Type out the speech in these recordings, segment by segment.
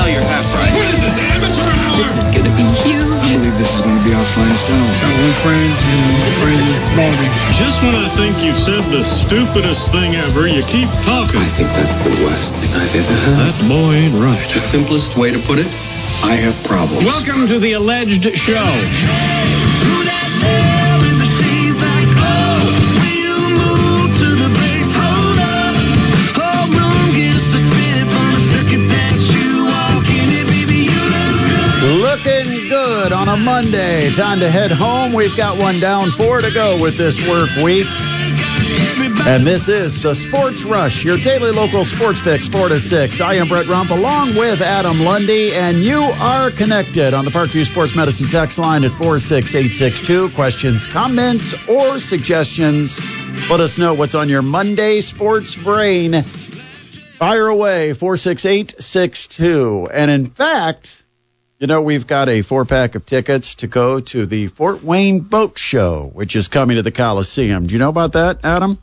I'm white. Yeah, well, you're half right. What is this, amateur hour? This is gonna be huge. I believe this is going to be our finest hour. Got one friend, and my friend is Baldy. Just when I think you've said the stupidest thing ever, you keep talking. I think that's the worst thing I've ever heard. That boy ain't right. The simplest way to put it, I have problems. Welcome to the alleged show. Good on a Monday. Time to head home. We've got one down, four to go with this work week. And this is the Sports Rush, your daily local sports fix, 4 to 6. I am Brett Rump along with Adam Lundy, and you are connected on the Parkview Sports Medicine text line at 46862. Questions, comments, or suggestions. Let us know what's on your Monday sports brain. Fire away, 46862. And in fact, you know, we've got a four pack of tickets to go to the Fort Wayne Boat Show, which is coming to the Coliseum. Do you know about that, Adam?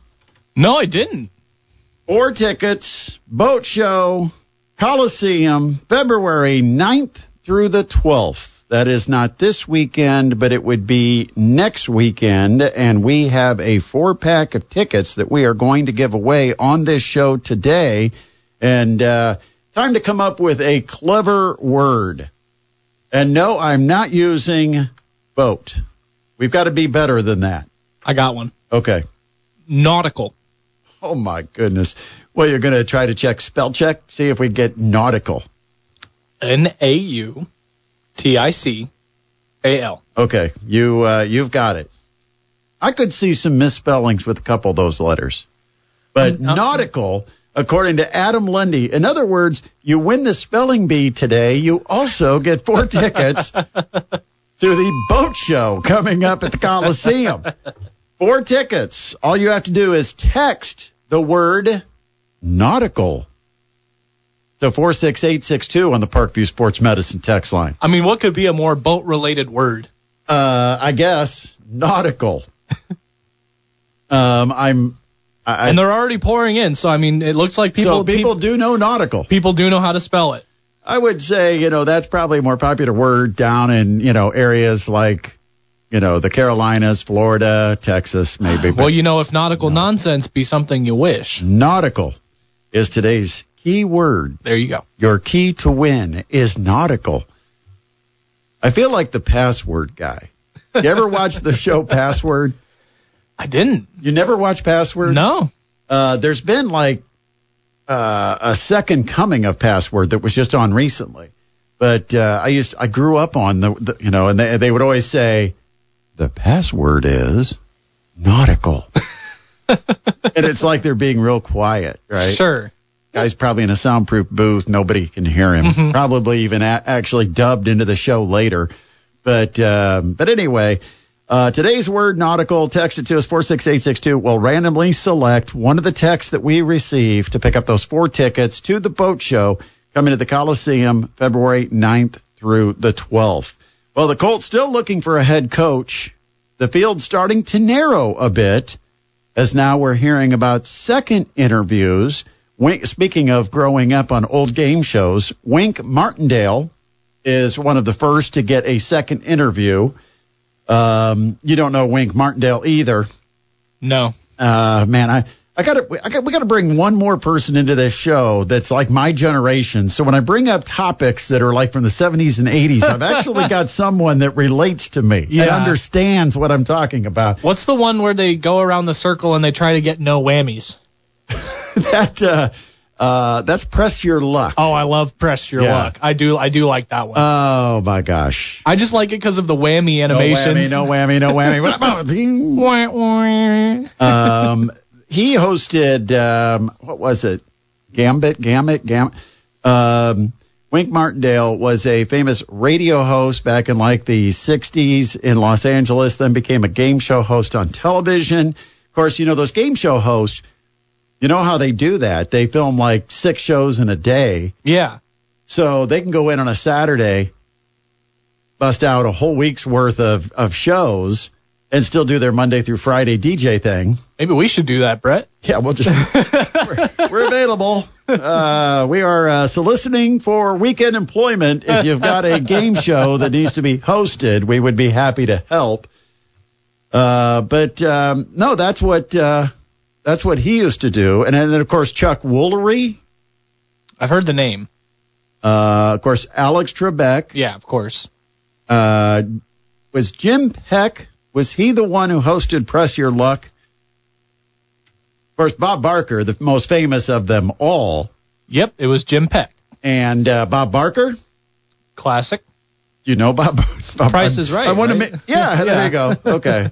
No, I didn't. Four tickets, boat show, Coliseum, February 9th through the 12th. That is not this weekend, but it would be next weekend. And we have a four pack of tickets that we are going to give away on this show today. And uh, time to come up with a clever word. And no, I'm not using boat. We've got to be better than that. I got one. Okay. Nautical. Oh my goodness. Well, you're going to try to check spell check, see if we get nautical. N A U T I C A L. Okay, you uh, you've got it. I could see some misspellings with a couple of those letters, but Um, nautical, according to Adam Lundy. In other words, you win the spelling bee today. You also get four tickets to the boat show coming up at the Coliseum. Four tickets. All you have to do is text the word nautical to 46862 on the Parkview Sports Medicine text line. I mean, what could be a more boat related word? Uh, I guess nautical. um, I'm. I, and they're already pouring in, so I mean, it looks like people so people peop- do know nautical. people do know how to spell it. I would say, you know, that's probably a more popular word down in, you know, areas like, you know, the Carolinas, Florida, Texas, maybe. Well, you know, if nautical nonsense be something you wish, nautical is today's key word. there you go. Your key to win is nautical. I feel like the password guy. You ever watch the show Password? I didn't. You never watch Password? No. Uh, there's been like uh, a second coming of Password that was just on recently. But uh, I used I grew up on the, the you know, and they they would always say the password is nautical. and it's like they're being real quiet, right? Sure. Guy's probably in a soundproof booth. Nobody can hear him. Probably even a- actually dubbed into the show later. But um, but anyway, uh, today's word nautical. Text it to us four six eight six two. We'll randomly select one of the texts that we receive to pick up those four tickets to the boat show coming to the Coliseum February 9th through the 12th. Well, the Colts still looking for a head coach. The field's starting to narrow a bit as now we're hearing about second interviews. Speaking of growing up on old game shows, Wink Martindale is one of the first to get a second interview. Um, you don't know Wink Martindale either. No. Uh, man, I, I got, we gotta bring one more person into this show that's like my generation. So when I bring up topics that are like from the 70s and 80s, I've actually got someone that relates to me and understands what I'm talking about. What's the one where they go around the circle and they try to get no whammies? that, uh, uh, that's press your luck. Oh, I love press your Yeah. luck. I do. I do like that one. Oh my gosh. I just like it because of the whammy No animations. whammy, no whammy, no whammy. What about Wah, wah. um, he hosted um, what was it? Gambit, Gambit, Gambit. Um, Wink Martindale was a famous radio host back in like the 60s in Los Angeles, then became a game show host on television. Of course, you know, those game show hosts, you know how they do that? They film like six shows in a day. Yeah. So they can go in on a Saturday, bust out a whole week's worth of, of shows, and still do their Monday through Friday DJ thing. Maybe we should do that, Brett. Yeah, we'll just we're, we're available. Uh, we are uh, soliciting for weekend employment. If you've got a game show that needs to be hosted, we would be happy to help. Uh, but um, no, that's what uh, that's what he used to do. And then of course Chuck Woolery, I've heard the name. uh, of course Alex Trebek. Yeah, of course. Uh, was Jim Peck? Was he the one who hosted Press Your Luck? Of course, Bob Barker, the most famous of them all, Yep, it was Jim Peck. and uh, Bob Barker. Classic. You know Bob. Bob Price is Right, I want right? to. Ma- yeah, there you go. Okay,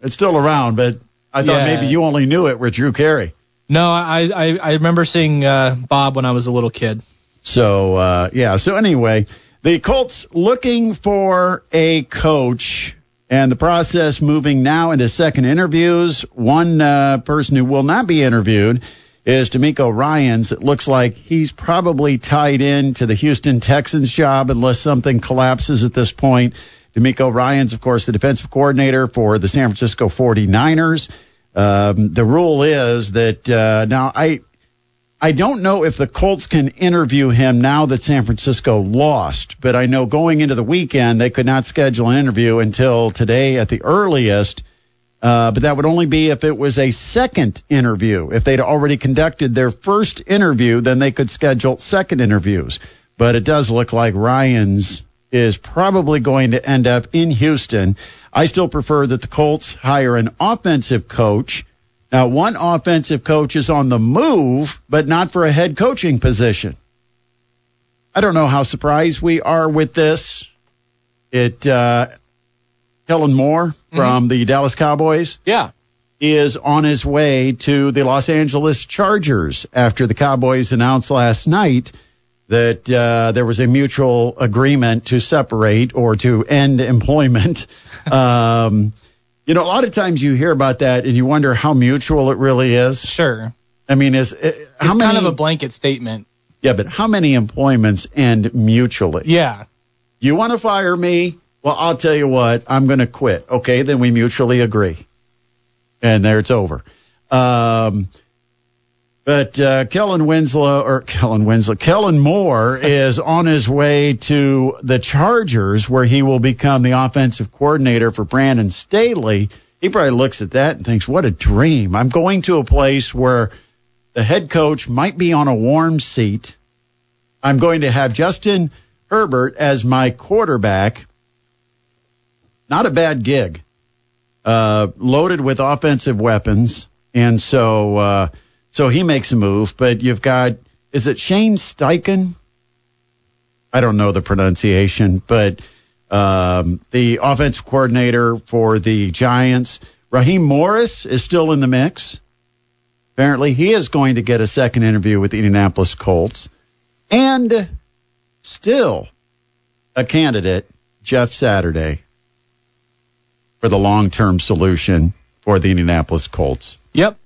it's still around, but I thought Yeah. maybe you only knew it with Drew Carey. No, I I, I remember seeing uh, Bob when I was a little kid. So uh, yeah. So anyway, the Colts looking for a coach, and the process moving now into second interviews. One uh, person who will not be interviewed is DeMeco Ryans. It looks like he's probably tied in to the Houston Texans job unless something collapses at this point. DeMeco Ryans, of course, the defensive coordinator for the San Francisco 49ers. Um, the rule is that uh, now I I don't know if the Colts can interview him now that San Francisco lost, but I know going into the weekend they could not schedule an interview until today at the earliest. Uh, but that would only be if it was a second interview. If they'd already conducted their first interview, then they could schedule second interviews. But it does look like Ryans is probably going to end up in Houston. I still prefer that the Colts hire an offensive coach. Now, one offensive coach is on the move, but not for a head coaching position. I don't know how surprised we are with this. It, uh, Kellen Moore from the Dallas Cowboys Yeah. is on his way to the Los Angeles Chargers after the Cowboys announced last night that uh, there was a mutual agreement to separate or to end employment. um, you know, a lot of times you hear about that and you wonder how mutual it really is. Sure. I mean, is uh, how it's many? kind of a blanket statement. yeah, but how many employments end mutually? Yeah. You want to fire me? Well, I'll tell you what, I'm going to quit. Okay, then we mutually agree. And there it's over. Um, but uh, Kellen Winslow, or Kellen Winslow, Kellen Moore is on his way to the Chargers, where he will become the offensive coordinator for Brandon Staley. He probably looks at that and thinks, what a dream. I'm going to a place where the head coach might be on a warm seat. I'm going to have Justin Herbert as my quarterback. Not a bad gig. Uh, loaded with offensive weapons. And so, uh, so he makes a move, but you've got, is it Shane Steichen? I don't know the pronunciation, but, um, the offensive coordinator for the Giants, Raheem Morris is still in the mix. Apparently he is going to get a second interview with the Indianapolis Colts and still a candidate, Jeff Saturday, for the long term solution for the Indianapolis Colts. Yep.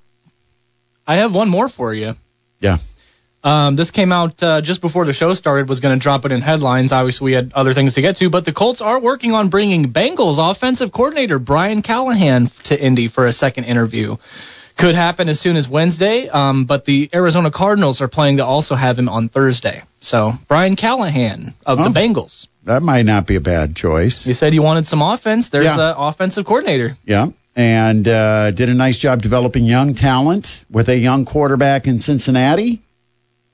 I have one more for you. Yeah. Um, this came out uh, just before the show started. Was going to drop it in headlines. Obviously, we had other things to get to, but the Colts are working on bringing Bengals offensive coordinator Brian Callahan to Indy for a second interview. Could happen as soon as Wednesday, um, but the Arizona Cardinals are planning to also have him on Thursday. So Brian Callahan of Oh. the Bengals. That might not be a bad choice. You said you wanted some offense. There's Yeah. an offensive coordinator. Yeah. And uh, did a nice job developing young talent with a young quarterback in Cincinnati.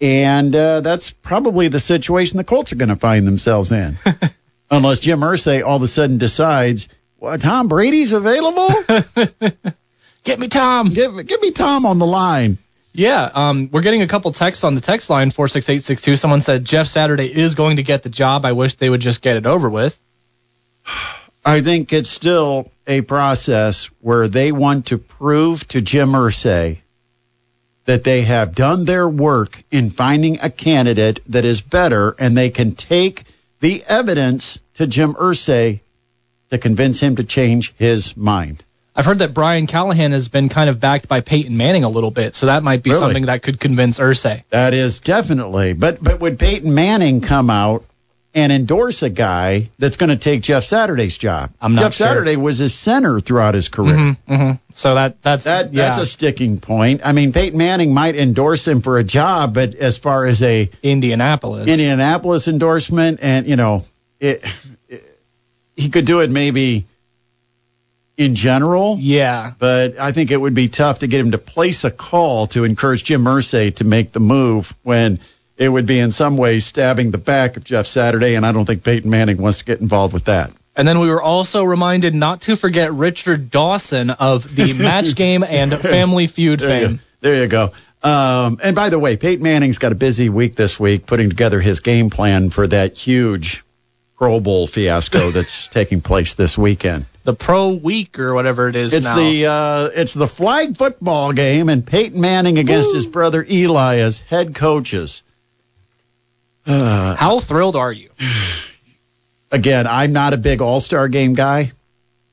And uh, that's probably the situation the Colts are going to find themselves in. Unless Jim Irsay all of a sudden decides, well, Tom Brady's available? Get me Tom. give, give me Tom on the line. Yeah, um, we're getting a couple texts on the text line four six eight six two. Someone said Jeff Saturday is going to get the job. I wish they would just get it over with. I think it's still a process where they want to prove to Jim Irsay that they have done their work in finding a candidate that is better and they can take the evidence to Jim Irsay to convince him to change his mind. I've heard that Brian Callahan has been kind of backed by Peyton Manning a little bit, so that might be Really? something that could convince Irsay. That is definitely. But but would Peyton Manning come out and endorse a guy that's going to take Jeff Saturday's job? I'm not Jeff sure. Saturday was his center throughout his career. hmm So that that's That yeah, that's a sticking point. I mean, Peyton Manning might endorse him for a job, but as far as a Indianapolis. Indianapolis endorsement, and you know, it, it- he could do it maybe in general. yeah. But I think it would be tough to get him to place a call to encourage Jim Irsay to make the move when it would be in some way stabbing the back of Jeff Saturday, and I don't think Peyton Manning wants to get involved with that. And then we were also reminded not to forget Richard Dawson of the Match Game and Family Feud There you, fame. there you go. Um, and by the way, Peyton Manning's got a busy week this week putting together his game plan for that huge Pro Bowl fiasco that's taking place this weekend. The Pro Week or whatever it is It's now. the uh, it's the flag football game, and Peyton Manning against his brother Eli as head coaches. How thrilled are you? Again, I'm not a big All Star game guy.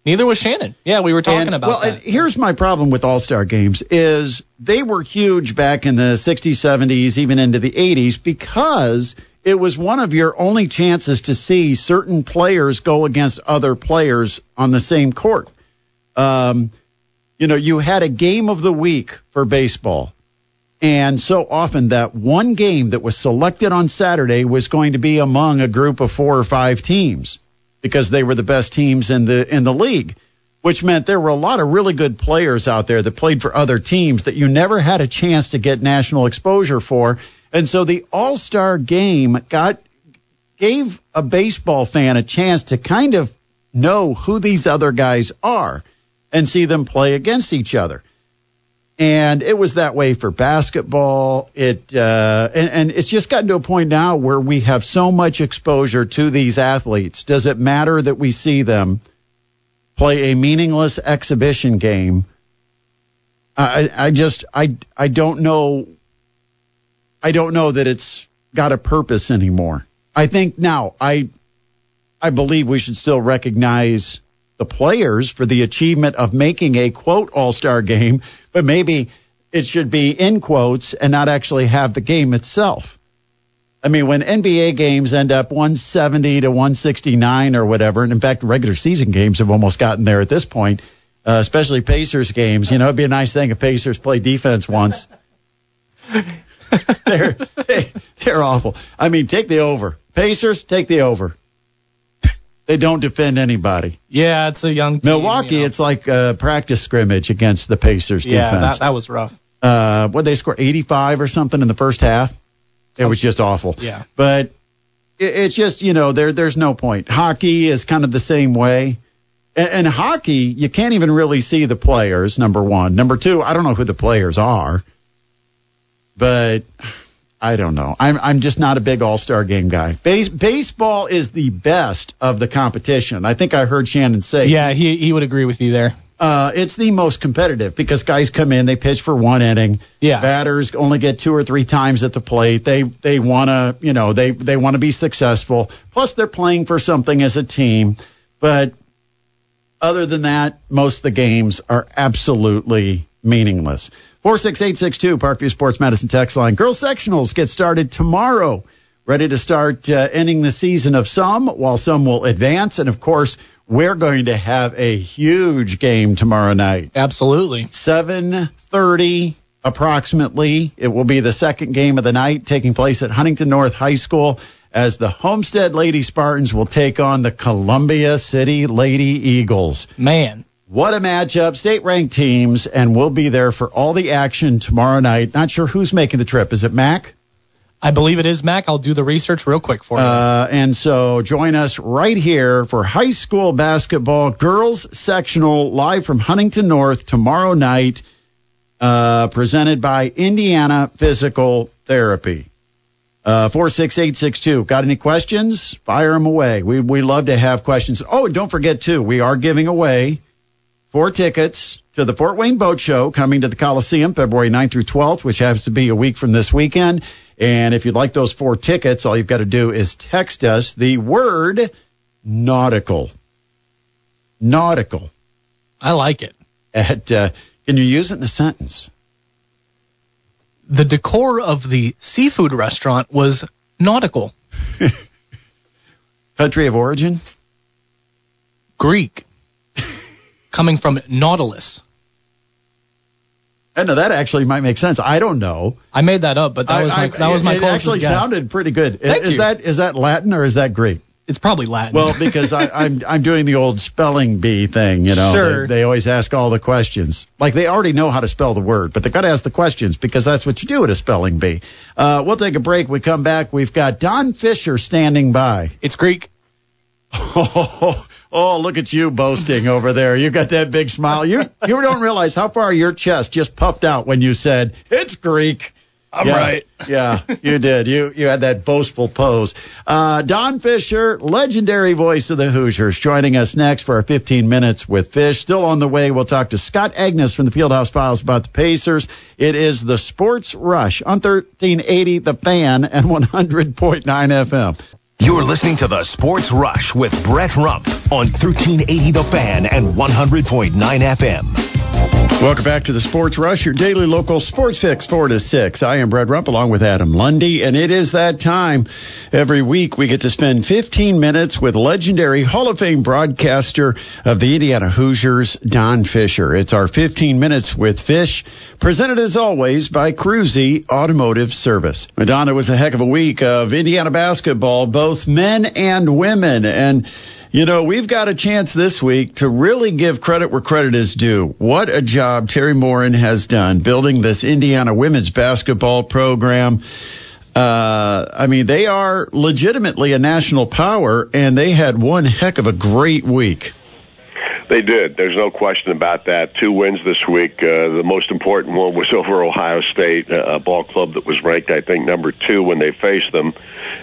Neither was Shannon. Yeah, we were talking And, about well, that. here's my problem with All Star games is they were huge back in the 60s, 70s, even into the 80s because it was one of your only chances to see certain players go against other players on the same court. Um, you know, you had a game of the week for baseball. And so often that one game that was selected on Saturday was going to be among a group of four or five teams because they were the best teams in the in the league, which meant there were a lot of really good players out there that played for other teams that you never had a chance to get national exposure for. And so the All-Star game got gave a baseball fan a chance to kind of know who these other guys are and see them play against each other. And it was that way for basketball. It uh, and, and it's just gotten to a point now where we have so much exposure to these athletes. Does it matter that we see them play a meaningless exhibition game? I, I just I I don't know. I don't know that it's got a purpose anymore. I think now I I believe we should still recognize the players for the achievement of making a quote all star game, but maybe it should be in quotes and not actually have the game itself. I mean, when NBA games end up 170 to 169 or whatever, and in fact, regular season games have almost gotten there at this point, uh, especially Pacers games. You know, it'd be a nice thing if Pacers play defense once. they're they, they're awful. I mean, take the over. Pacers, take the over. They don't defend anybody. yeah, it's a young team, Milwaukee, you know. it's like a practice scrimmage against the Pacers yeah, defense. that, that was rough. uh, what they score 85 or something in the first half. It was just awful. Yeah. But it, it's just you know there there's no point. Hockey is kind of the same way. And, and hockey, you can't even really see the players. Number one, number two, I don't know who the players are. But I don't know. I'm I'm just not a big All Star game guy. Base, baseball is the best of the competition. I think I heard Shannon say. Yeah, he he would agree with you there. Uh, it's the most competitive because guys come in, they pitch for one inning. Yeah. Batters only get two or three times at the plate. They they want to, you know, they they want to be successful. Plus, they're playing for something as a team. But other than that, most of the games are absolutely meaningless. Four six eight six two Parkview Sports Medicine text line. Girls sectionals get started tomorrow. Ready to start uh, ending the season of some, while some will advance, and of course, we're going to have a huge game tomorrow night. Absolutely. 7:30 approximately. It will be the second game of the night taking place at Huntington North High School as the Homestead Lady Spartans will take on the Columbia City Lady Eagles. Man. What a matchup, state ranked teams, and we'll be there for all the action tomorrow night. Not sure who's making the trip. Is it Mac? I believe it is Mac. I'll do the research real quick for you. Uh, and so join us right here for high school basketball girls sectional live from Huntington North tomorrow night, uh, presented by Indiana Physical Therapy. Uh, 46862. Got any questions? Fire them away. We, we love to have questions. Oh, and don't forget, too, we are giving away four tickets to the Fort Wayne Boat Show coming to the Coliseum February 9th through 12th, which happens to be a week from this weekend. And if you'd like those four tickets, all you've got to do is text us the word nautical. Nautical. I like it. At, uh, can you use it in a sentence? The decor of the seafood restaurant was nautical. Country of origin? Greek. Coming from Nautilus. And that actually might make sense. I don't know. I made that up, but that was my I- that was my it closest actually guess. sounded pretty good. Thank is you. that is that Latin or is that Greek? It's probably Latin. Well, because I, I'm I'm doing the old spelling bee thing, you know. Sure. They, they always ask all the questions. Like they already know how to spell the word, but they got to ask the questions because that's what you do at a spelling bee. Uh, we'll take a break. We come back. We've got Don Fisher standing by. it's Greek. Oh, look at you boasting over there. You got that big smile. You you don't realize how far your chest just puffed out when you said it's Greek. I'm Yeah, right. yeah, you did. You you had that boastful pose. Uh, Don Fisher, legendary voice of the Hoosiers, joining us next for our 15 minutes with Fish. Still on the way, we'll talk to Scott Agness from the Fieldhouse Files about the Pacers. It is the Sports Rush on 1380 The Fan and 100.9 FM. You're listening to the Sports Rush with Brett Rump on 1380 The Fan and 100.9 FM. Welcome back to the Sports Rush, your daily local sports fix, 4 to 6. I am Brett Rump along with Adam Lundy, and it is that time. Every week we get to spend 15 minutes with legendary Hall of Fame broadcaster of the Indiana Hoosiers, Don Fisher. It's our 15 minutes with Fish, presented as always by Cruzy Automotive Service. Madonna was a heck of a week of Indiana basketball, both men and women, and you know, we've got a chance this week to really give credit where credit is due. What a job Teri Moren has done building this Indiana women's basketball program. Uh, I mean, they are legitimately a national power, and they had one heck of a great week. They did. There's no question about that. Two wins this week. Uh, the most important one was over Ohio State, a ball club that was ranked, I think, number two when they faced them.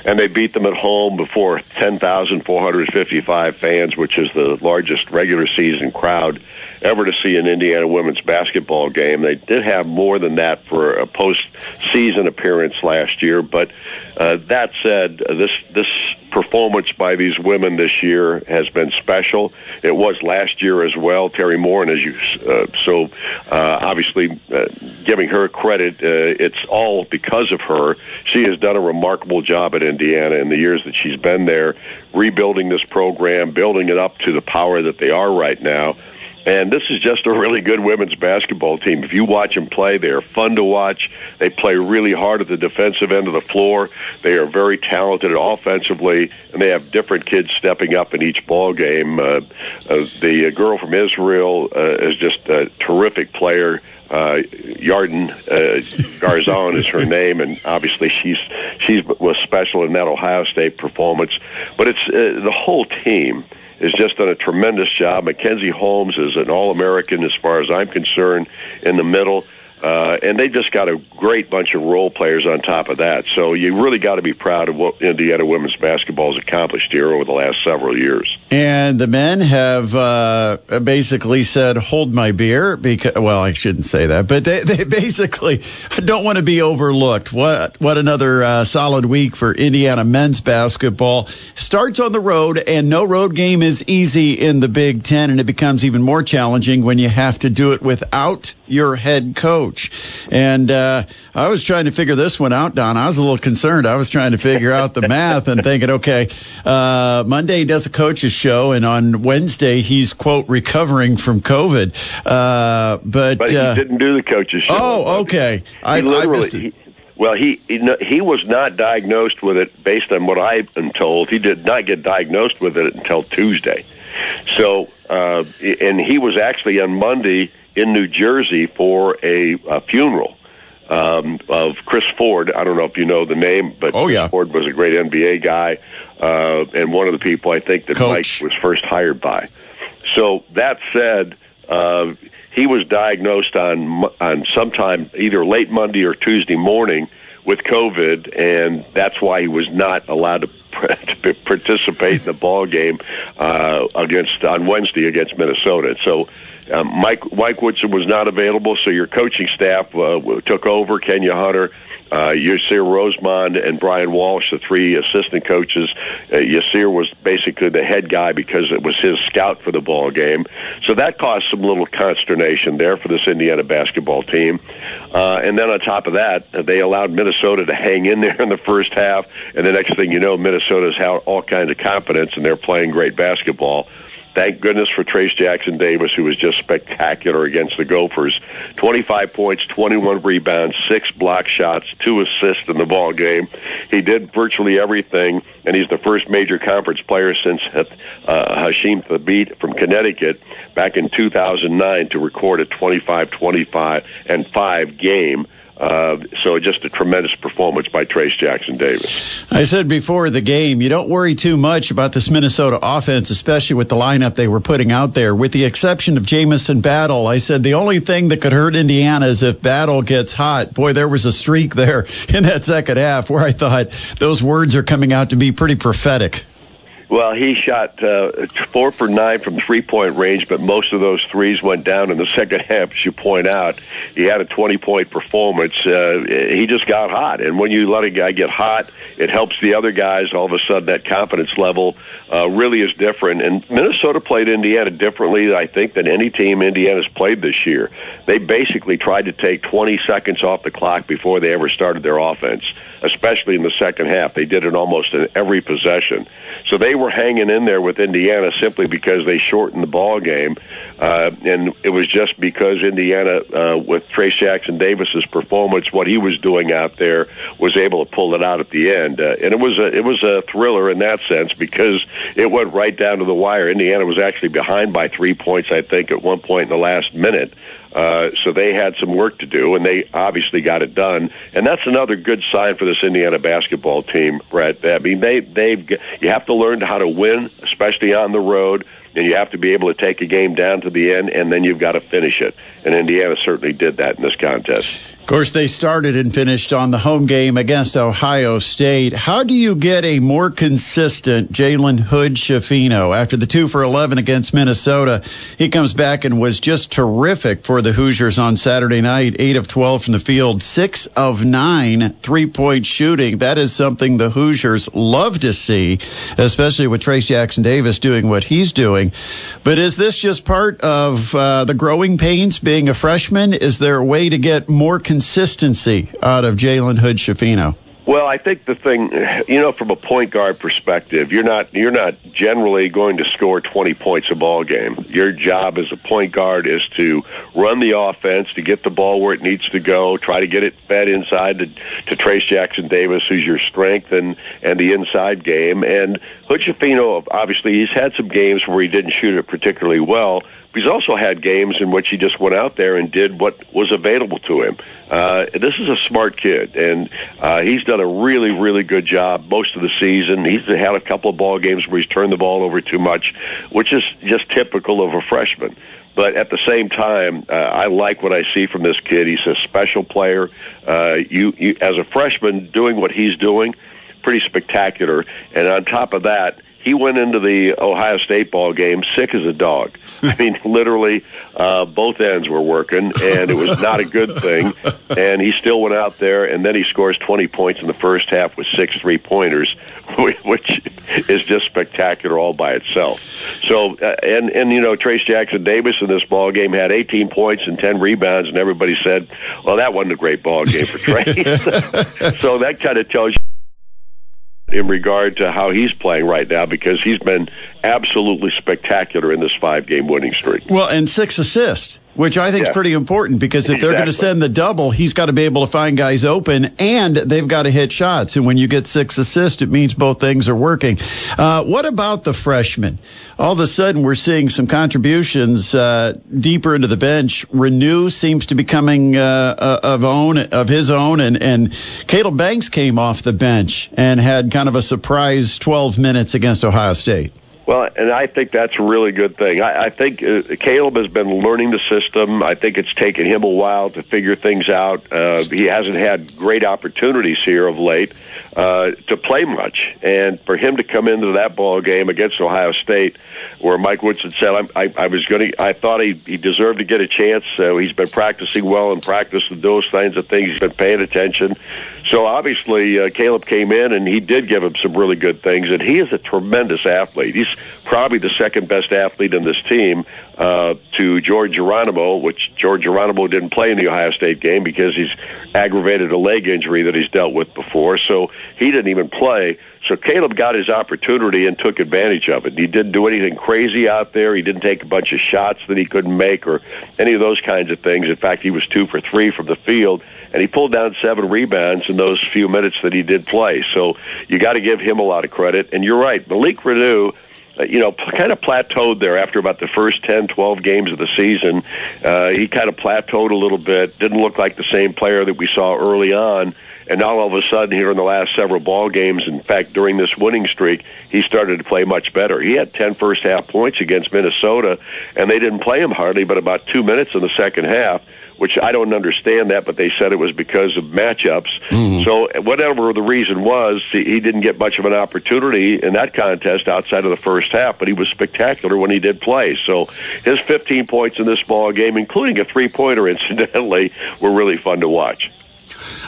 And they beat them at home before 10,455 fans, which is the largest regular season crowd ever to see an Indiana women's basketball game. They did have more than that for a postseason appearance last year, but uh, that said, uh, this this performance by these women this year has been special. It was last year as well. Teri Moren, and as you uh, so uh, obviously uh, giving her credit, uh, it's all because of her. She has done a remarkable job at Indiana in the years that she's been there, rebuilding this program, building it up to the power that they are right now. And this is just a really good women's basketball team. If you watch them play, they are fun to watch. They play really hard at the defensive end of the floor. They are very talented offensively, and they have different kids stepping up in each ball game. Uh, uh, the uh, girl from Israel uh, is just a terrific player. Uh, Yarden uh, Garzon is her name, and obviously she's she's was special in that Ohio State performance. But it's uh, the whole team has just done a tremendous job. Mackenzie Holmes is an All American as far as I'm concerned in the middle. Uh, and they just got a great bunch of role players on top of that. So you really got to be proud of what Indiana women's basketball has accomplished here over the last several years. And the men have uh, basically said, "Hold my beer," because well, I shouldn't say that, but they, they basically don't want to be overlooked. What what another uh, solid week for Indiana men's basketball starts on the road, and no road game is easy in the Big Ten, and it becomes even more challenging when you have to do it without your head coach. And uh, I was trying to figure this one out, Don. I was a little concerned. I was trying to figure out the math and thinking, okay, uh, Monday does a coach's show, and on Wednesday he's quote recovering from COVID. Uh, but But uh, he didn't do the coaches show. oh, okay, I, He I literally. it. he- well, he, he he was not diagnosed with it based on what I am told. He did not get diagnosed with it until Tuesday. So, uh, and he was actually on Monday in New Jersey for a, a funeral um, of Chris Ford. I don't know if you know the name, but Oh, yeah. Ford was a great NBA guy uh, and one of the people I think that Coach. Mike was first hired by. So that said, uh, he was diagnosed on on sometime either late Monday or Tuesday morning with COVID, and that's why he was not allowed to, to participate in the ball game uh, against on Wednesday against Minnesota. So Um, Mike Mike Woodson was not available, so your coaching staff uh, took over. Kenya Hunter, uh, Yasir Rosemond, and Brian Walsh, the three assistant coaches. Uh, Yasir was basically the head guy because it was his scout for the ball game. So that caused some little consternation there for this Indiana basketball team. Uh, and then on top of that, they allowed Minnesota to hang in there in the first half. And the next thing you know, Minnesota's had all kinds of confidence and they're playing great basketball. Thank goodness for Trayce Jackson Davis, who was just spectacular against the Gophers. 25 points, 21 rebounds, six block shots, two assists in the ball game. He did virtually everything, and he's the first major conference player since uh, Hasheem Thabeet from Connecticut back in 2009 to record a 25-25 and 5 game. Uh, so just a tremendous performance by Trayce Jackson Davis. I said before the game, you don't worry too much about this Minnesota offense, especially with the lineup they were putting out there. With the exception of Jamison Battle, I said the only thing that could hurt Indiana is if Battle gets hot. Boy, there was a streak there in that second half where I thought those words are coming out to be pretty prophetic. Well, he shot uh, four for nine from three point range, but most of those threes went down in the second half, as you point out. He had a 20 point performance. Uh, he just got hot. And when you let a guy get hot, it helps the other guys. All of a sudden, that confidence level uh, really is different. And Minnesota played Indiana differently, I think, than any team Indiana's played this year. They basically tried to take 20 seconds off the clock before they ever started their offense, especially in the second half. They did it almost in every possession. So they were hanging in there with Indiana simply because they shortened the ball game, uh, and it was just because Indiana, uh, with Trayce Jackson Davis's performance, what he was doing out there, was able to pull it out at the end, uh, and it was a it was a thriller in that sense because it went right down to the wire. Indiana was actually behind by three points, I think, at one point in the last minute. Uh, so they had some work to do, and they obviously got it done. And that's another good sign for this Indiana basketball team, Brett. I mean, they they've you have to learn how to win, especially on the road, and you have to be able to take a game down to the end, and then you've got to finish it. And Indiana certainly did that in this contest. Of course, they started and finished on the home game against Ohio State. How do you get a more consistent Jalen Hood Schifino after the two for 11 against Minnesota? He comes back and was just terrific for the Hoosiers on Saturday night. Eight of 12 from the field, six of nine three point shooting. That is something the Hoosiers love to see, especially with Trayce Jackson Davis doing what he's doing. But is this just part of uh, the growing pains being a freshman? Is there a way to get more consistency out of Jalen Hood Schifino? Well, I think the thing, you know, from a point guard perspective, you're not you're not generally going to score 20 points a ball game. Your job as a point guard is to run the offense, to get the ball where it needs to go, try to get it fed inside to, to Trayce Jackson Davis, who's your strength and and the inside game. And Hood Schifino, obviously, he's had some games where he didn't shoot it particularly well. He's also had games in which he just went out there and did what was available to him. Uh, this is a smart kid, and uh, he's done a really, really good job most of the season. He's had a couple of ball games where he's turned the ball over too much, which is just typical of a freshman. But at the same time, uh, I like what I see from this kid. He's a special player. Uh, you, you, as a freshman, doing what he's doing, pretty spectacular. And on top of that, he went into the Ohio State ball game sick as a dog. I mean, literally, uh, both ends were working, and it was not a good thing. And he still went out there, and then he scores 20 points in the first half with six three pointers, which is just spectacular all by itself. So, uh, and and you know, Trayce Jackson Davis in this ball game had 18 points and 10 rebounds, and everybody said, "Well, that wasn't a great ball game for Trayce." so that kind of tells you in regard to how he's playing right now because he's been absolutely spectacular in this five game winning streak. Well, and six assists, which I think yeah. is pretty important because if exactly. they're going to send the double, he's got to be able to find guys open and they've got to hit shots. And when you get six assists, it means both things are working. Uh, what about the freshmen? All of a sudden, we're seeing some contributions uh, deeper into the bench. Reneau seems to be coming uh, of own of his own, and and Kaleb Banks came off the bench and had kind of a surprise 12 minutes against Ohio State. Well, and I think that's a really good thing. I, I think uh, Kaleb has been learning the system. I think it's taken him a while to figure things out. Uh, he hasn't had great opportunities here of late, uh, to play much. And for him to come into that ball game against Ohio State, where Mike Woodson said, I, I, I was going to, I thought he, he deserved to get a chance. So he's been practicing well and practiced those kinds of things. He's been paying attention. So obviously, uh, Kaleb came in and he did give him some really good things. And he is a tremendous athlete. He's probably the second best athlete in this team uh, to George Geronimo, which George Geronimo didn't play in the Ohio State game because he's aggravated a leg injury that he's dealt with before. So he didn't even play. So Kaleb got his opportunity and took advantage of it. He didn't do anything crazy out there. He didn't take a bunch of shots that he couldn't make or any of those kinds of things. In fact, he was two for three from the field, and he pulled down seven rebounds in those few minutes that he did play. So you got to give him a lot of credit. And you're right, Malik Reneau uh, you know, kind of plateaued there after about the first 10, 12 games of the season. Uh, he kind of plateaued a little bit, didn't look like the same player that we saw early on. And now all of a sudden, here in the last several ball games, in fact, during this winning streak, he started to play much better. He had 10 first half points against Minnesota, and they didn't play him hardly but about two minutes in the second half which I don't understand that, but they said it was because of matchups. Mm-hmm. So whatever the reason was, he didn't get much of an opportunity in that contest outside of the first half, but he was spectacular when he did play. So his 15 points in this ball game, including a three-pointer, incidentally, were really fun to watch.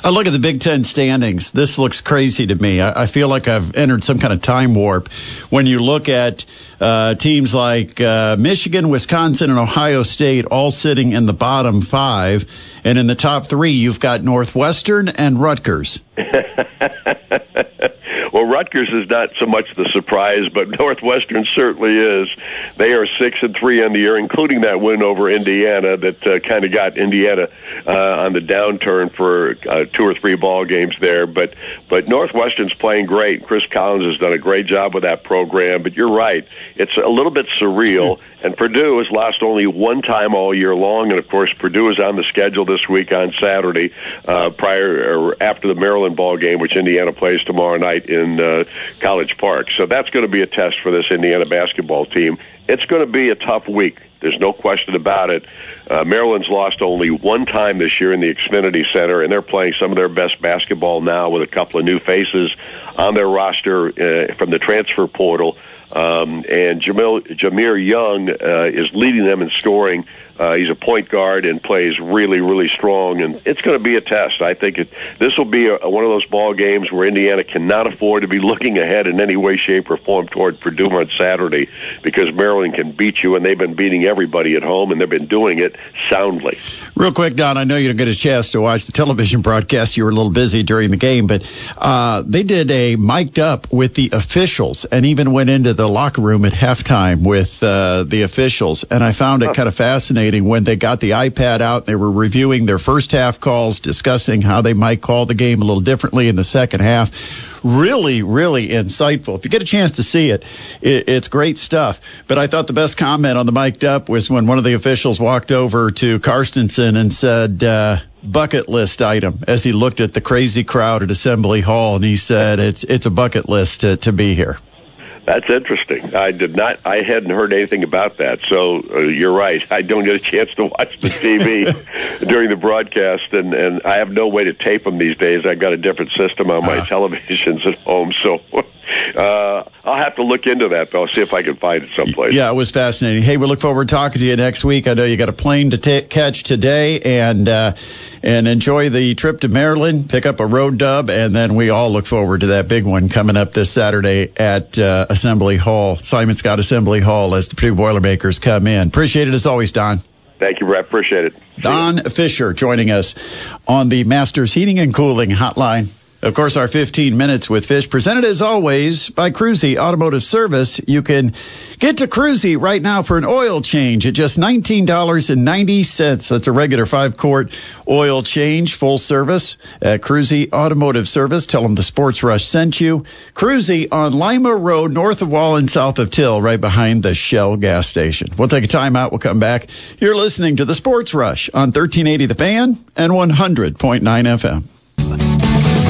I look at the Big Ten standings. This looks crazy to me. I, I feel like I've entered some kind of time warp. When you look at uh, teams like uh, Michigan, Wisconsin, and Ohio State all sitting in the bottom five, and in the top three, you've got Northwestern and Rutgers. well, Rutgers is not so much the surprise, but Northwestern certainly is. They are six and three on the year, including that win over Indiana that uh, kind of got Indiana uh, on the downturn for uh, two or three ball games there. But but Northwestern's playing great. Chris Collins has done a great job with that program. But you're right, it's a little bit surreal. And Purdue has lost only one time all year long, and of course Purdue is on the schedule this week on Saturday, uh, prior or after the Maryland ball game, which Indiana plays tomorrow night in uh, College Park. So that's going to be a test for this Indiana basketball team. It's going to be a tough week. There's no question about it. Uh, Maryland's lost only one time this year in the Xfinity Center, and they're playing some of their best basketball now with a couple of new faces on their roster uh, from the transfer portal. Um, and Jamil, Jahmir Young uh, is leading them in scoring. Uh, he's a point guard and plays really, really strong, and it's going to be a test. I think it, this will be a, one of those ball games where Indiana cannot afford to be looking ahead in any way, shape, or form toward Purdue on Saturday because Maryland can beat you, and they've been beating everybody at home, and they've been doing it soundly. Real quick, Don, I know you didn't get a chance to watch the television broadcast. You were a little busy during the game, but uh, they did a mic'd up with the officials and even went into the locker room at halftime with uh, the officials, and I found it kind of fascinating fascinating when they got the iPad out. They were reviewing their first half calls, discussing how they might call the game a little differently in the second half. Really, really insightful. If you get a chance to see it, it it's great stuff. But I thought the best comment on the mic'd up was when one of the officials walked over to Carstensen and said, uh, bucket list item as he looked at the crazy crowd at Assembly Hall and he said it's it's a bucket list to, to be here. That's interesting. I did not. I hadn't heard anything about that. So uh, you're right. I don't get a chance to watch the TV during the broadcast, and and I have no way to tape them these days. I've got a different system on my uh. televisions at home, so. Uh, I'll have to look into that though, see if I can find it someplace. Yeah, it was fascinating. Hey, we look forward to talking to you next week. I know you got a plane to t- catch today, and uh, and enjoy the trip to Maryland. Pick up a road dub, and then we all look forward to that big one coming up this Saturday at uh, Assembly Hall, Simon Skjodt Assembly Hall, as the Purdue Boilermakers come in. Appreciate it as always, Don. Thank you, Brett. Appreciate it. Don Fisher joining us on the Masters Heating and Cooling Hotline. Of course, our 15 minutes with Fish, presented as always by Cruzy Automotive Service. You can get to Cruzy right now for an oil change at just $19.90. That's a regular five quart oil change, full service at Cruzy Automotive Service. Tell them the Sports Rush sent you. Cruzy on Lima Road, north of Wallen, south of Till, right behind the Shell gas station. We'll take a time out. We'll come back. You're listening to the Sports Rush on 1380 The Fan and 100.9 FM.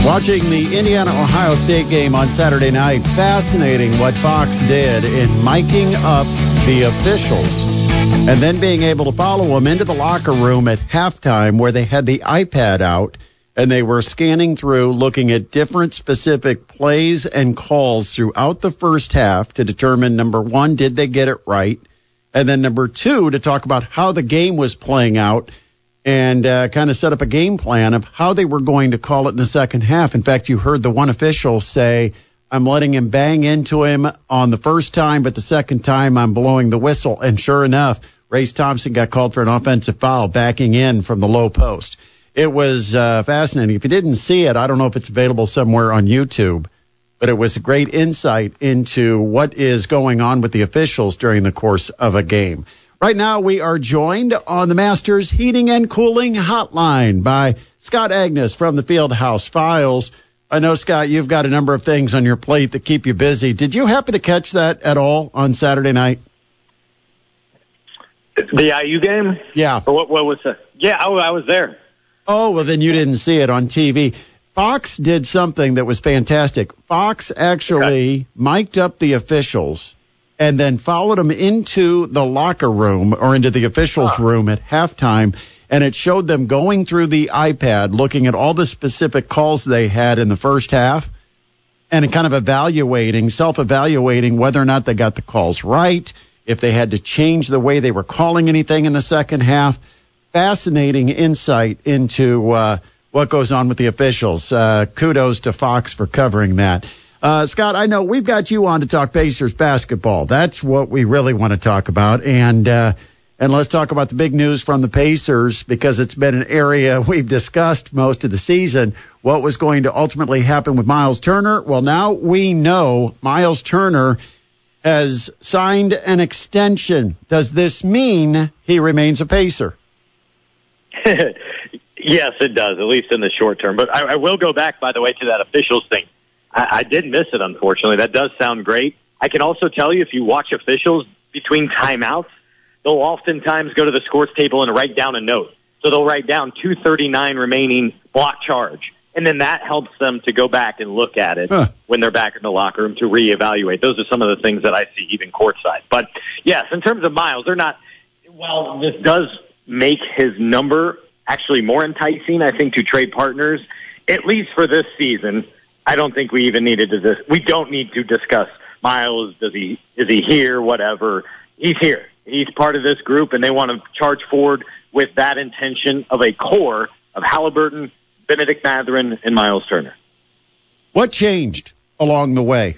Watching the Indiana Ohio State game on Saturday night, fascinating what Fox did in miking up the officials and then being able to follow them into the locker room at halftime where they had the iPad out and they were scanning through, looking at different specific plays and calls throughout the first half to determine number one, did they get it right? And then number two, to talk about how the game was playing out and uh, kind of set up a game plan of how they were going to call it in the second half. In fact, you heard the one official say, I'm letting him bang into him on the first time, but the second time I'm blowing the whistle. And sure enough, Race Thompson got called for an offensive foul backing in from the low post. It was uh, fascinating. If you didn't see it, I don't know if it's available somewhere on YouTube, but it was a great insight into what is going on with the officials during the course of a game. Right now, we are joined on the Masters Heating and Cooling Hotline by Scott Agness from the Fieldhouse Files. I know, Scott, you've got a number of things on your plate that keep you busy. Did you happen to catch that at all on Saturday night? The IU game? Yeah. Or what, what was it? Yeah, I, I was there. Oh, well, then you didn't see it on TV. Fox did something that was fantastic. Fox actually okay. mic'd up the officials and then followed them into the locker room or into the officials' huh. room at halftime. And it showed them going through the iPad, looking at all the specific calls they had in the first half and kind of evaluating, self evaluating whether or not they got the calls right, if they had to change the way they were calling anything in the second half. Fascinating insight into uh, what goes on with the officials. Uh, kudos to Fox for covering that. Uh, Scott, I know we've got you on to talk Pacers basketball. That's what we really want to talk about. And, uh, and let's talk about the big news from the Pacers because it's been an area we've discussed most of the season. What was going to ultimately happen with Miles Turner? Well, now we know Miles Turner has signed an extension. Does this mean he remains a Pacer? yes, it does, at least in the short term. But I, I will go back, by the way, to that officials thing. I, I did miss it, unfortunately. That does sound great. I can also tell you if you watch officials between timeouts, they'll oftentimes go to the scores table and write down a note. So they'll write down 239 remaining block charge. And then that helps them to go back and look at it huh. when they're back in the locker room to reevaluate. Those are some of the things that I see even courtside. But yes, in terms of Miles, they're not, well, this does make his number actually more enticing, I think, to trade partners, at least for this season. I don't think we even needed to. Dis- we don't need to discuss Miles. Does he is he here? Whatever. He's here. He's part of this group, and they want to charge forward with that intention of a core of Halliburton, Benedict Mathurin, and Miles Turner. What changed along the way?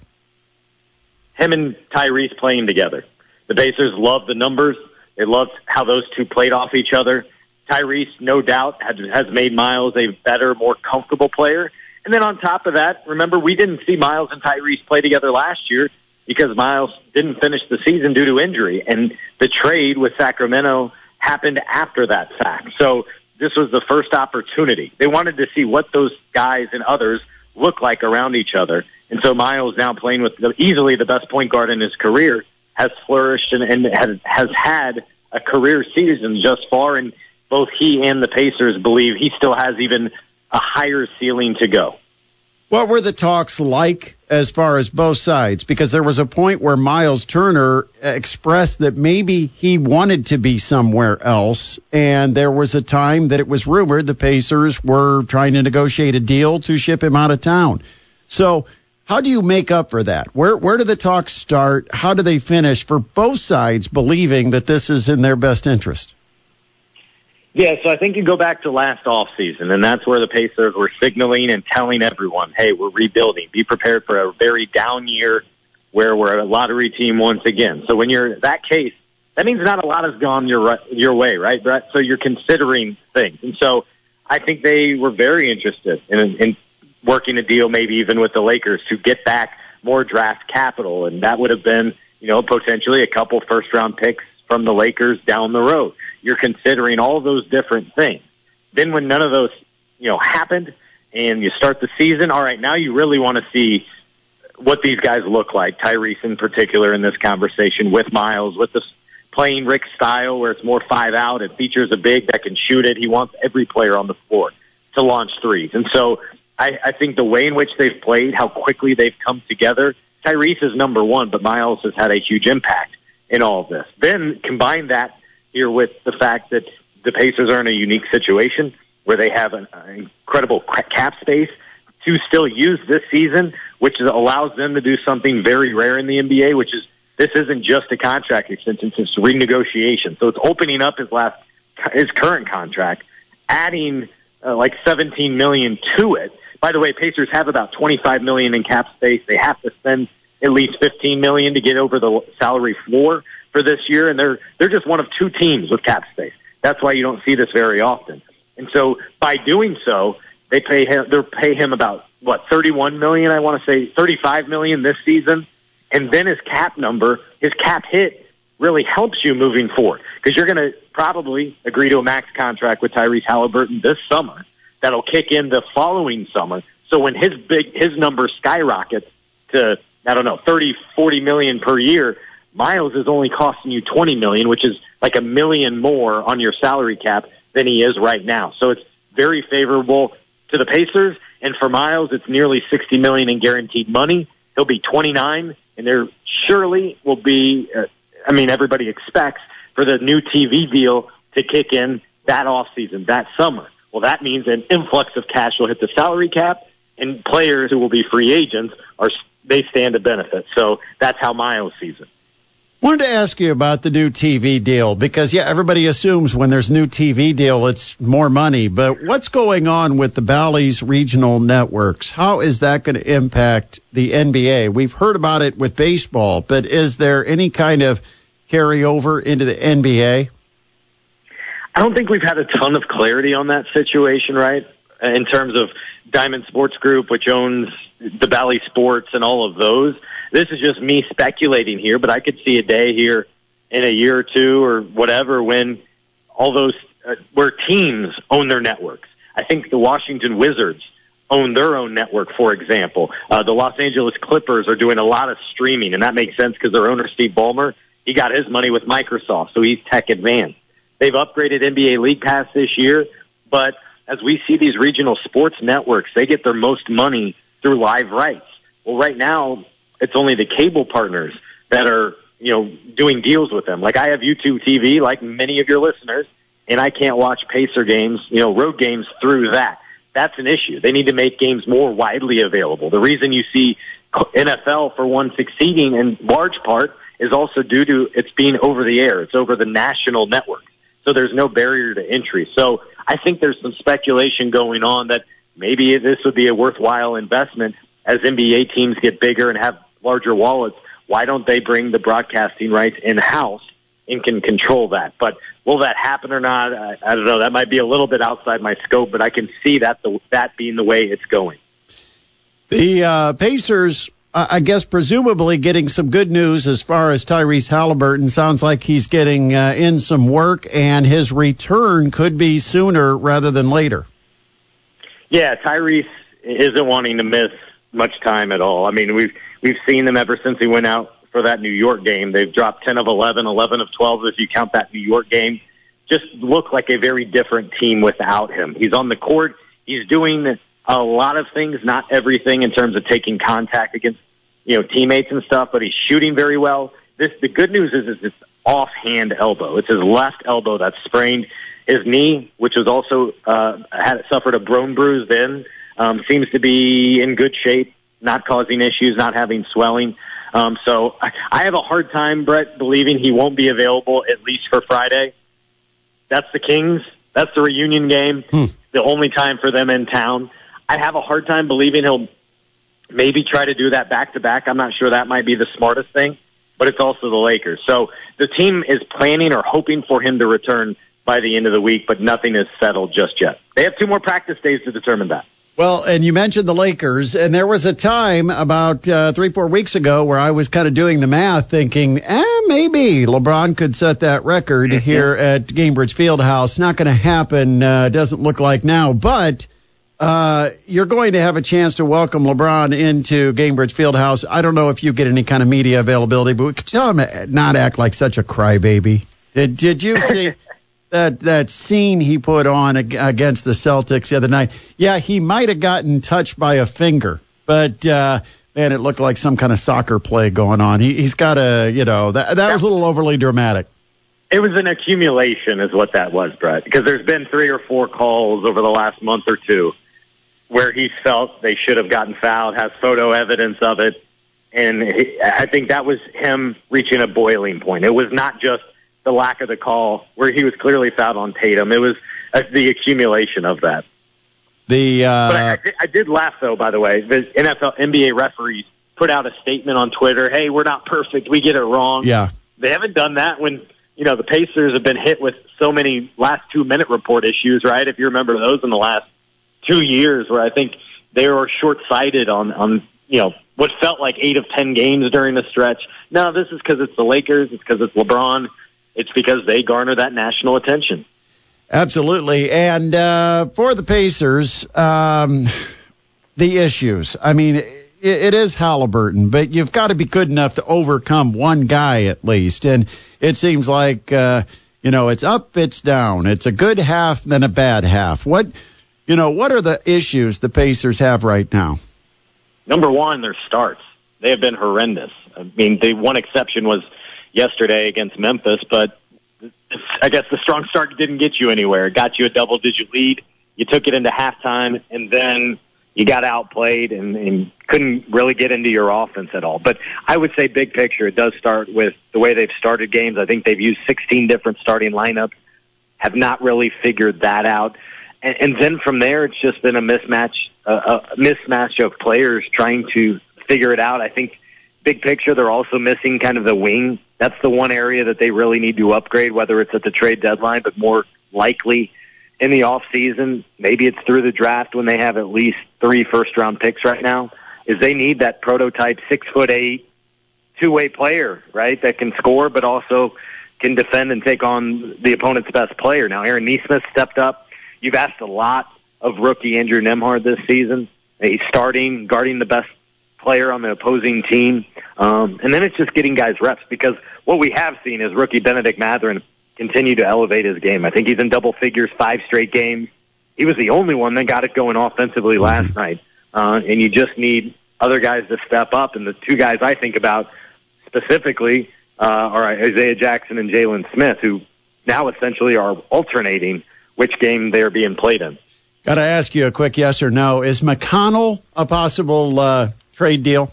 Him and Tyrese playing together. The Pacers love the numbers. They loved how those two played off each other. Tyrese, no doubt, has made Miles a better, more comfortable player. And then on top of that, remember we didn't see Miles and Tyrese play together last year because Miles didn't finish the season due to injury, and the trade with Sacramento happened after that fact. So this was the first opportunity. They wanted to see what those guys and others look like around each other. And so Miles now playing with the, easily the best point guard in his career has flourished and, and has, has had a career season just far. And both he and the Pacers believe he still has even a higher ceiling to go. What were the talks like as far as both sides? Because there was a point where Miles Turner expressed that maybe he wanted to be somewhere else. And there was a time that it was rumored the Pacers were trying to negotiate a deal to ship him out of town. So, how do you make up for that? Where, where do the talks start? How do they finish for both sides believing that this is in their best interest? Yeah, so I think you go back to last off season, and that's where the Pacers were signaling and telling everyone, "Hey, we're rebuilding. Be prepared for a very down year, where we're a lottery team once again." So when you're that case, that means not a lot has gone your your way, right, Brett? So you're considering things, and so I think they were very interested in, in working a deal, maybe even with the Lakers, to get back more draft capital, and that would have been, you know, potentially a couple first round picks from the Lakers down the road you're considering all those different things. Then when none of those, you know, happened and you start the season, all right, now you really want to see what these guys look like. Tyrese in particular in this conversation with Miles, with the playing Rick style where it's more five out. It features a big that can shoot it. He wants every player on the floor to launch threes. And so I, I think the way in which they've played, how quickly they've come together, Tyrese is number one, but Miles has had a huge impact in all of this. Then combine that here with the fact that the Pacers are in a unique situation. where they have an, incredible cap space to still use this season, which allows them to do something very rare in the NBA, which is this isn't just a contract extension; it's renegotiation. So it's opening up his last his current contract, adding uh, like 17 million to it. By the way, Pacers have about 25 million in cap space. They have to spend at least 15 million to get over the salary floor for this year, and they're they're just one of two teams with cap space. That's why you don't see this very often. And so by doing so, they pay him they pay him about what 31 million. I want to say 35 million this season, and then his cap number, his cap hit really helps you moving forward because you're going to probably agree to a max contract with Tyrese Halliburton this summer that'll kick in the following summer. So when his big his number skyrockets to I don't know 30 40 million per year, Miles is only costing you 20 million, which is like a million more on your salary cap than he is right now. So it's very favorable to the Pacers and for Miles it's nearly 60 million in guaranteed money. He'll be 29 and there surely will be uh, I mean, everybody expects for the new TV deal to kick in that off season, that summer. Well, that means an influx of cash will hit the salary cap, and players who will be free agents are they stand to benefit. So that's how Miles sees it. I wanted to ask you about the new TV deal because yeah, everybody assumes when there's new TV deal it's more money, but what's going on with the Bally's regional networks? How is that going to impact the NBA? We've heard about it with baseball, but is there any kind of carryover into the NBA? I don't think we've had a ton of clarity on that situation, right? In terms of Diamond Sports Group, which owns the Bally Sports and all of those. This is just me speculating here, but I could see a day here in a year or two or whatever when all those uh, where teams own their networks. I think the Washington Wizards own their own network, for example. Uh, the Los Angeles Clippers are doing a lot of streaming, and that makes sense because their owner, Steve Ballmer, he got his money with Microsoft, so he's tech advanced. They've upgraded NBA League Pass this year, but as we see these regional sports networks, they get their most money through live rights. Well, right now, it's only the cable partners that are, you know, doing deals with them. Like I have YouTube TV, like many of your listeners, and I can't watch Pacer games, you know, road games through that. That's an issue. They need to make games more widely available. The reason you see NFL for one succeeding in large part is also due to it's being over the air. It's over the national network. So there's no barrier to entry. So I think there's some speculation going on that maybe this would be a worthwhile investment as NBA teams get bigger and have larger wallets. Why don't they bring the broadcasting rights in house and can control that? But will that happen or not? I, I don't know. That might be a little bit outside my scope, but I can see that the, that being the way it's going. The uh, Pacers I guess presumably getting some good news as far as Tyrese Halliburton. Sounds like he's getting uh, in some work, and his return could be sooner rather than later. Yeah, Tyrese isn't wanting to miss much time at all. I mean, we've we've seen them ever since he went out for that New York game. They've dropped 10 of 11, 11 of 12 if you count that New York game. Just look like a very different team without him. He's on the court. He's doing a lot of things, not everything in terms of taking contact against you know, teammates and stuff, but he's shooting very well. This, the good news is, is it's offhand elbow. It's his left elbow that's sprained. His knee, which was also, uh, had suffered a bone bruise then, um, seems to be in good shape, not causing issues, not having swelling. Um, so I, I have a hard time, Brett, believing he won't be available at least for Friday. That's the Kings. That's the reunion game. Hmm. The only time for them in town. I have a hard time believing he'll maybe try to do that back to back. I'm not sure that might be the smartest thing, but it's also the Lakers. So the team is planning or hoping for him to return by the end of the week, but nothing is settled just yet. They have two more practice days to determine that. Well, and you mentioned the Lakers, and there was a time about uh, three, four weeks ago where I was kind of doing the math, thinking, eh, maybe LeBron could set that record mm-hmm. here at Gainbridge Fieldhouse. Not going to happen. Uh, doesn't look like now, but uh, you're going to have a chance to welcome LeBron into Gainbridge Fieldhouse. I don't know if you get any kind of media availability, but we could tell him not act like such a crybaby. Did Did you see that that scene he put on against the Celtics the other night? Yeah, he might have gotten touched by a finger, but uh, man, it looked like some kind of soccer play going on. He, he's got a, you know, that that was a little overly dramatic. It was an accumulation, is what that was, Brett. Because there's been three or four calls over the last month or two where he's felt they should have gotten fouled, has photo evidence of it, and he, I think that was him reaching a boiling point. It was not just the lack of the call where he was clearly fouled on Tatum. It was uh, the accumulation of that. The uh, But I, I, did, I did laugh though. By the way, the NFL NBA referees put out a statement on Twitter. Hey, we're not perfect. We get it wrong. yeah, They haven't done that when you know the Pacers have been hit with so many last two minute report issues, right? If you remember those in the last two years, where I think they were short sighted on on you know what felt like eight of ten games during the stretch. No, this is because it's the Lakers. It's because it's LeBron. It's because they garner that national attention. absolutely. And uh, for the Pacers, um, the issues. I mean, it, it is Halliburton, but you've got to be good enough to overcome one guy at least. And it seems like uh, you know it's up, it's down. It's a good half, then a bad half. What you know? What are the issues the Pacers have right now? Number one, their starts. They have been horrendous. I mean, the one exception was yesterday against Memphis, but I guess the strong start didn't get you anywhere. It got you a double digit lead. You took it into halftime, and then you got outplayed and, and couldn't really get into your offense at all. But I would say, big picture, it does start with the way they've started games. I think they've used 16 different starting lineups, have not really figured that out. And, and then from there, it's just been a mismatch, uh, a mismatch of players trying to figure it out. I think big picture, they're also missing kind of the wing. That's the one area that they really need to upgrade, whether it's at the trade deadline, but more likely in the off season. Maybe it's through the draft when they have at least three first round picks right now. Is they need that prototype six foot eight, two way player, right? That can score, but also can defend and take on the opponent's best player. Now, Aaron Nesmith stepped up. You've asked a lot of rookie Andrew Nembhard this season. He's starting, guarding the best player on the opposing team. Um, and then it's just getting guys reps because what we have seen is rookie Benedict Mathurin continue to elevate his game. I think he's in double figures five straight games. He was the only one that got it going offensively last night. Uh, and you just need other guys to step up. And the two guys I think about specifically uh, are Isaiah Jackson and Jalen Smith, who now essentially are alternating which game they're being played in. Got to ask you a quick yes or no. Is McConnell a possible uh, trade deal?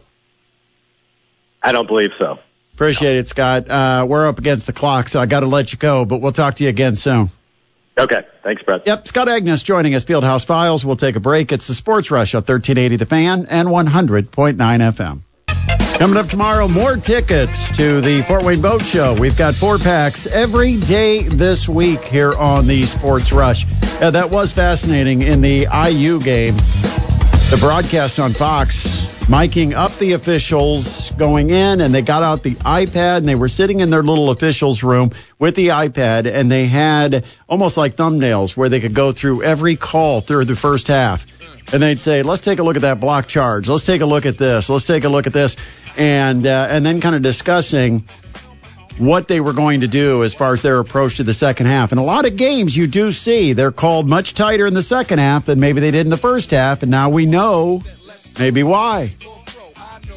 I don't believe so. Appreciate it, Scott. Uh, we're up against the clock, so I got to let you go, but we'll talk to you again soon. Okay. Thanks, Brett. Yep, Scott Agness joining us, Fieldhouse Files. We'll take a break. It's the Sports Rush on 1380 The Fan and 100.9 FM. Coming up tomorrow, more tickets to the Fort Wayne Boat Show. We've got four packs every day this week here on the Sports Rush. Uh, that was fascinating in the IU game. The broadcast on Fox, miking up the officials going in, and they got out the iPad and they were sitting in their little officials room with the iPad, and they had almost like thumbnails where they could go through every call through the first half. And they'd say, let's take a look at that block charge. Let's take a look at this. Let's take a look at this. And, uh, and then kind of discussing what they were going to do as far as their approach to the second half. And a lot of games you do see they're called much tighter in the second half than maybe they did in the first half. And now we know maybe why.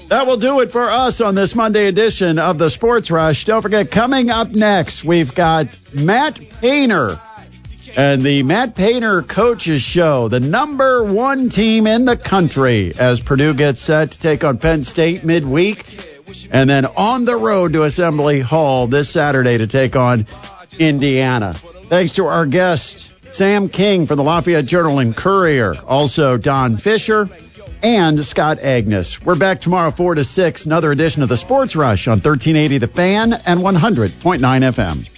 That will do it for us on this Monday edition of the Sports Rush. Don't forget, coming up next, we've got Matt Painter and the Matt Painter Coaches Show, the number one team in the country as Purdue gets set to take on Penn State midweek. And then on the road to Assembly Hall this Saturday to take on Indiana. Thanks to our guest, Sam King from the Lafayette Journal and Courier. Also, Don Fisher and Scott Agness. We're back tomorrow, 4 to 6, another edition of the Sports Rush on 1380 The Fan and 100.9 FM.